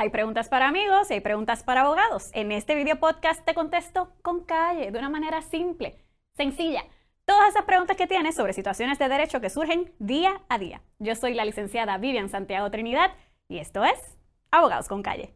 Hay preguntas para amigos y hay preguntas para abogados. En este video podcast te contesto con calle, de una manera simple, sencilla. Todas esas preguntas que tienes sobre situaciones de derecho que surgen día a día. Yo soy la licenciada Vivian Santiago Trinidad y esto es Abogados con Calle.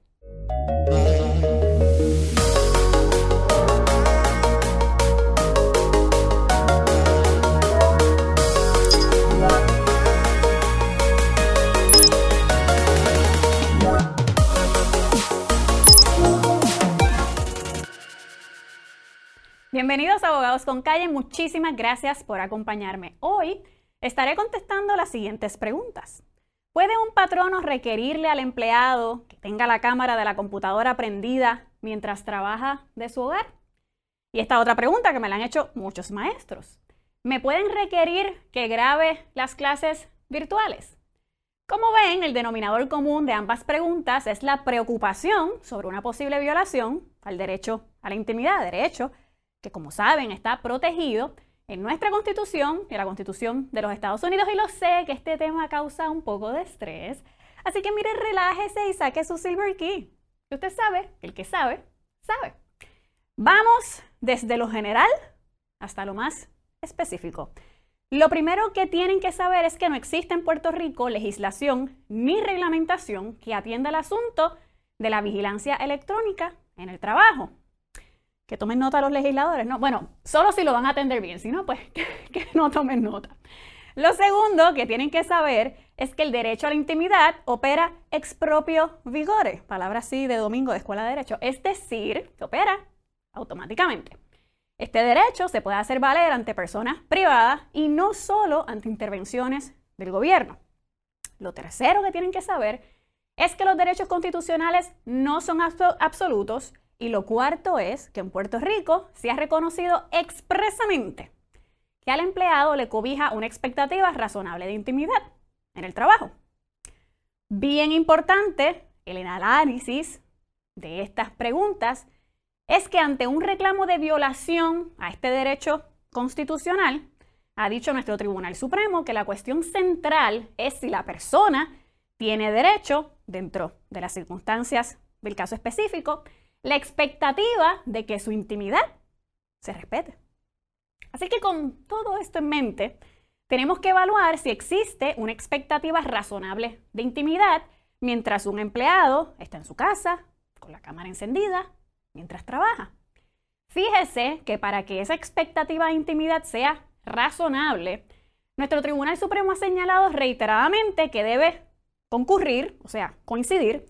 Bienvenidos Abogados con Calle, muchísimas gracias por acompañarme. Hoy estaré contestando las siguientes preguntas. ¿Puede un patrono requerirle al empleado que tenga la cámara de la computadora prendida mientras trabaja de su hogar? Y esta otra pregunta que me la han hecho muchos maestros. ¿Me pueden requerir que grabe las clases virtuales? Como ven, el denominador común de ambas preguntas es la preocupación sobre una posible violación al derecho a la intimidad, derecho que como saben está protegido en nuestra constitución, en la constitución de los Estados Unidos, y lo sé que este tema causa un poco de estrés. Así que mire, relájese y saque su silver key. usted sabe, el que sabe, sabe. Vamos desde lo general hasta lo más específico. Lo primero que tienen que saber es que no existe en Puerto Rico legislación ni reglamentación que atienda el asunto de la vigilancia electrónica en el trabajo que tomen nota los legisladores. No, bueno, solo si lo van a atender bien, si no, pues que, no tomen nota. Lo segundo que tienen que saber es que el derecho a la intimidad opera ex propio vigore, palabra así de domingo de escuela de derecho, es decir, que opera automáticamente. Este derecho se puede hacer valer ante personas privadas y no solo ante intervenciones del gobierno. Lo tercero que tienen que saber es que los derechos constitucionales no son absolutos y lo cuarto es que en Puerto Rico se ha reconocido expresamente que al empleado le cobija una expectativa razonable de intimidad en el trabajo. Bien importante, el análisis de estas preguntas es que ante un reclamo de violación a este derecho constitucional, ha dicho nuestro Tribunal Supremo que la cuestión central es si la persona tiene derecho, dentro de las circunstancias del caso específico, la expectativa de que su intimidad se respete. Así que con todo esto en mente, tenemos que evaluar si existe una expectativa razonable de intimidad mientras un empleado está en su casa, con la cámara encendida, mientras trabaja. Fíjese que para que esa expectativa de intimidad sea razonable, nuestro Tribunal Supremo ha señalado reiteradamente que debe concurrir, o sea, coincidir,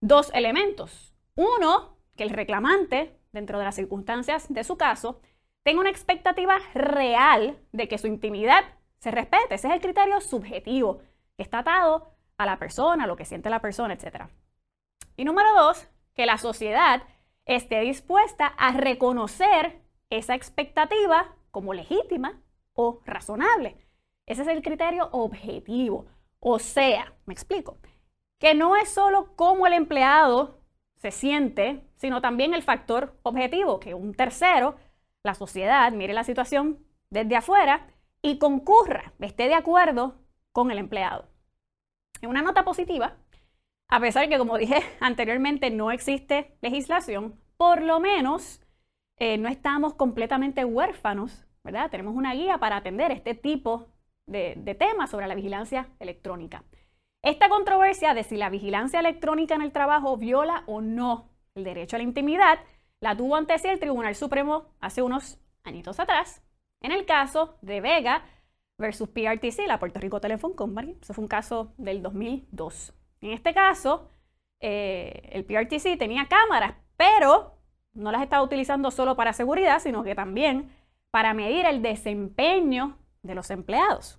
dos elementos. Uno, que el reclamante, dentro de las circunstancias de su caso, tenga una expectativa real de que su intimidad se respete. Ese es el criterio subjetivo, que está atado a la persona, a lo que siente la persona, etc. Y número dos, que la sociedad esté dispuesta a reconocer esa expectativa como legítima o razonable. Ese es el criterio objetivo. O sea, me explico, que no es solo cómo el empleado se siente, sino también el factor objetivo, que un tercero, la sociedad, mire la situación desde afuera y concurra, esté de acuerdo con el empleado. En una nota positiva, a pesar de que, como dije anteriormente, no existe legislación, por lo menos eh, no estamos completamente huérfanos, ¿verdad? Tenemos una guía para atender este tipo de, de temas sobre la vigilancia electrónica. Esta controversia de si la vigilancia electrónica en el trabajo viola o no el derecho a la intimidad la tuvo ante sí el Tribunal Supremo hace unos añitos atrás, en el caso de Vega versus PRTC, la Puerto Rico Telephone Company. Eso fue un caso del 2002. En este caso, eh, el PRTC tenía cámaras, pero no las estaba utilizando solo para seguridad, sino que también para medir el desempeño de los empleados.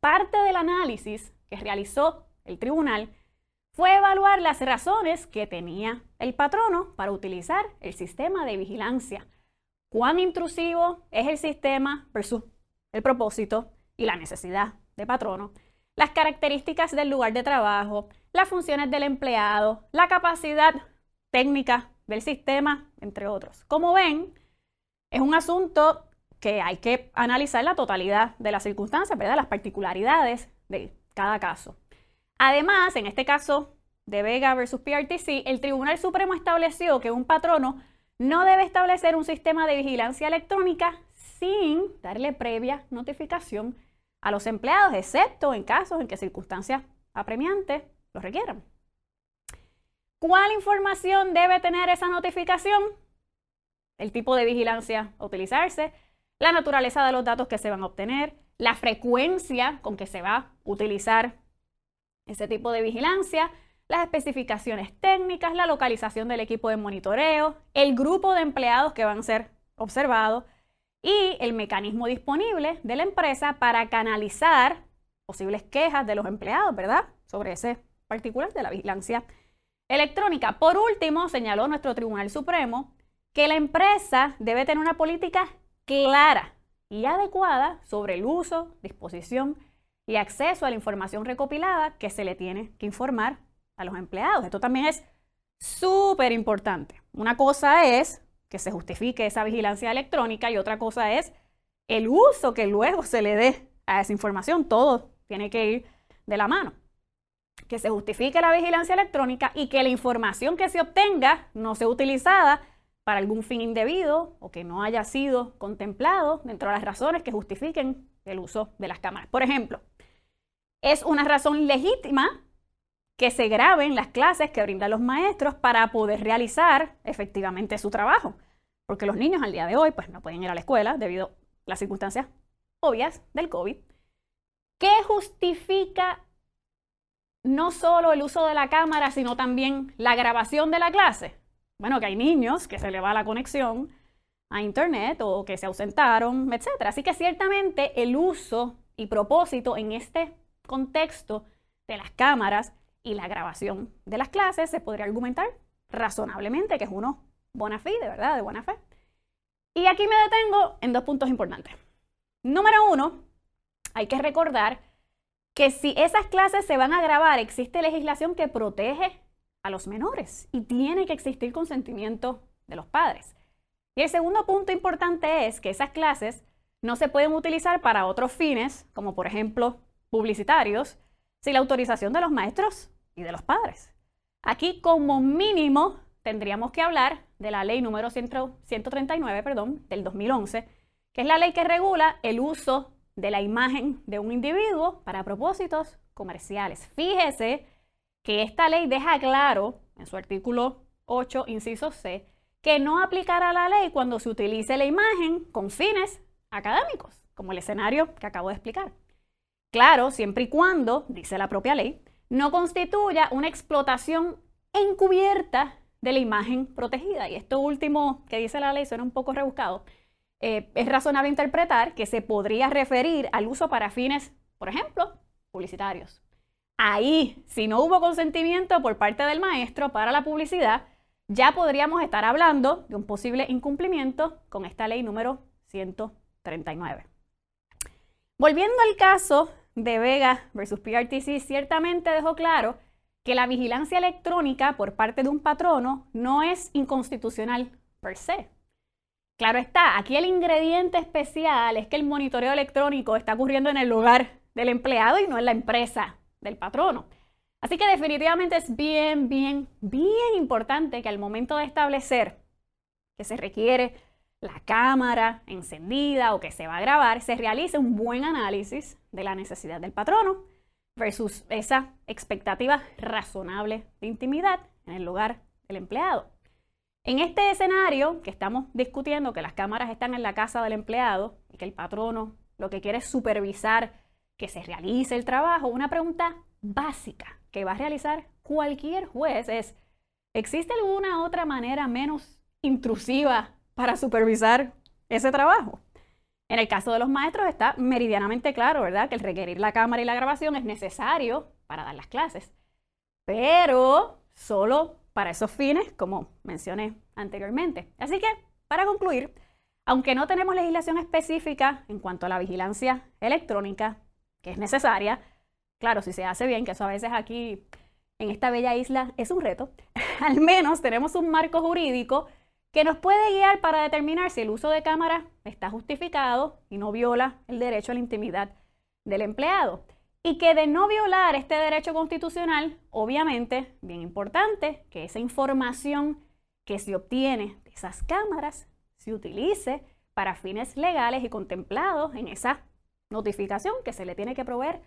Parte del análisis que realizó el tribunal fue evaluar las razones que tenía el patrono para utilizar el sistema de vigilancia. Cuán intrusivo es el sistema versus el propósito y la necesidad de patrono, las características del lugar de trabajo, las funciones del empleado, la capacidad técnica del sistema, entre otros. Como ven, es un asunto que hay que analizar la totalidad de las circunstancias, ¿verdad? las particularidades de cada caso. Además, en este caso de Vega versus PRTC, el Tribunal Supremo estableció que un patrono no debe establecer un sistema de vigilancia electrónica sin darle previa notificación a los empleados, excepto en casos en que circunstancias apremiantes lo requieran. ¿Cuál información debe tener esa notificación? El tipo de vigilancia a utilizarse, la naturaleza de los datos que se van a obtener, la frecuencia con que se va a utilizar ese tipo de vigilancia, las especificaciones técnicas, la localización del equipo de monitoreo, el grupo de empleados que van a ser observados y el mecanismo disponible de la empresa para canalizar posibles quejas de los empleados, ¿verdad? Sobre ese particular de la vigilancia electrónica. Por último, señaló nuestro Tribunal Supremo que la empresa debe tener una política clara y adecuada sobre el uso, disposición y acceso a la información recopilada que se le tiene que informar a los empleados. Esto también es súper importante. Una cosa es que se justifique esa vigilancia electrónica y otra cosa es el uso que luego se le dé a esa información. Todo tiene que ir de la mano. Que se justifique la vigilancia electrónica y que la información que se obtenga no sea utilizada para algún fin indebido o que no haya sido contemplado dentro de las razones que justifiquen el uso de las cámaras. Por ejemplo, es una razón legítima que se graben las clases que brindan los maestros para poder realizar efectivamente su trabajo. Porque los niños al día de hoy pues, no pueden ir a la escuela debido a las circunstancias obvias del COVID. ¿Qué justifica no solo el uso de la cámara, sino también la grabación de la clase? Bueno, que hay niños que se le va la conexión a Internet o que se ausentaron, etc. Así que ciertamente el uso y propósito en este contexto de las cámaras y la grabación de las clases se podría argumentar razonablemente que es uno buena fe, de verdad, de buena fe. Y aquí me detengo en dos puntos importantes. Número uno, hay que recordar que si esas clases se van a grabar, existe legislación que protege a los menores y tiene que existir consentimiento de los padres. Y el segundo punto importante es que esas clases no se pueden utilizar para otros fines, como por ejemplo publicitarios, sin la autorización de los maestros y de los padres. Aquí como mínimo tendríamos que hablar de la ley número 139 perdón, del 2011, que es la ley que regula el uso de la imagen de un individuo para propósitos comerciales. Fíjese que esta ley deja claro en su artículo 8, inciso C, que no aplicará la ley cuando se utilice la imagen con fines académicos, como el escenario que acabo de explicar. Claro, siempre y cuando, dice la propia ley, no constituya una explotación encubierta de la imagen protegida. Y esto último que dice la ley suena un poco rebuscado. Eh, es razonable interpretar que se podría referir al uso para fines, por ejemplo, publicitarios. Ahí, si no hubo consentimiento por parte del maestro para la publicidad, ya podríamos estar hablando de un posible incumplimiento con esta ley número 139. Volviendo al caso de Vega versus PRTC, ciertamente dejó claro que la vigilancia electrónica por parte de un patrono no es inconstitucional per se. Claro está, aquí el ingrediente especial es que el monitoreo electrónico está ocurriendo en el lugar del empleado y no en la empresa del patrono. Así que definitivamente es bien, bien, bien importante que al momento de establecer que se requiere la cámara encendida o que se va a grabar, se realice un buen análisis de la necesidad del patrono versus esa expectativa razonable de intimidad en el lugar del empleado. En este escenario que estamos discutiendo, que las cámaras están en la casa del empleado y que el patrono lo que quiere es supervisar que se realice el trabajo, una pregunta básica que va a realizar cualquier juez es, ¿existe alguna otra manera menos intrusiva para supervisar ese trabajo? En el caso de los maestros está meridianamente claro, ¿verdad? Que el requerir la cámara y la grabación es necesario para dar las clases, pero solo para esos fines, como mencioné anteriormente. Así que, para concluir, aunque no tenemos legislación específica en cuanto a la vigilancia electrónica, que es necesaria, claro, si se hace bien, que eso a veces aquí en esta bella isla es un reto, al menos tenemos un marco jurídico que nos puede guiar para determinar si el uso de cámara está justificado y no viola el derecho a la intimidad del empleado. y que de no violar este derecho constitucional, obviamente, bien importante, que esa información que se obtiene de esas cámaras se utilice para fines legales y contemplados en esa notificación que se le tiene que proveer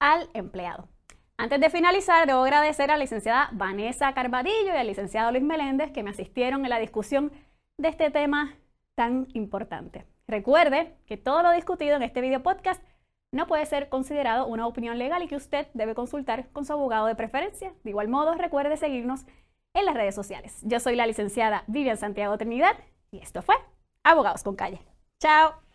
al empleado. Antes de finalizar, debo agradecer a la licenciada Vanessa Carvadillo y al licenciado Luis Meléndez que me asistieron en la discusión de este tema tan importante. Recuerde que todo lo discutido en este video podcast no puede ser considerado una opinión legal y que usted debe consultar con su abogado de preferencia. De igual modo, recuerde seguirnos en las redes sociales. Yo soy la licenciada Vivian Santiago Trinidad y esto fue Abogados con Calle. Chao.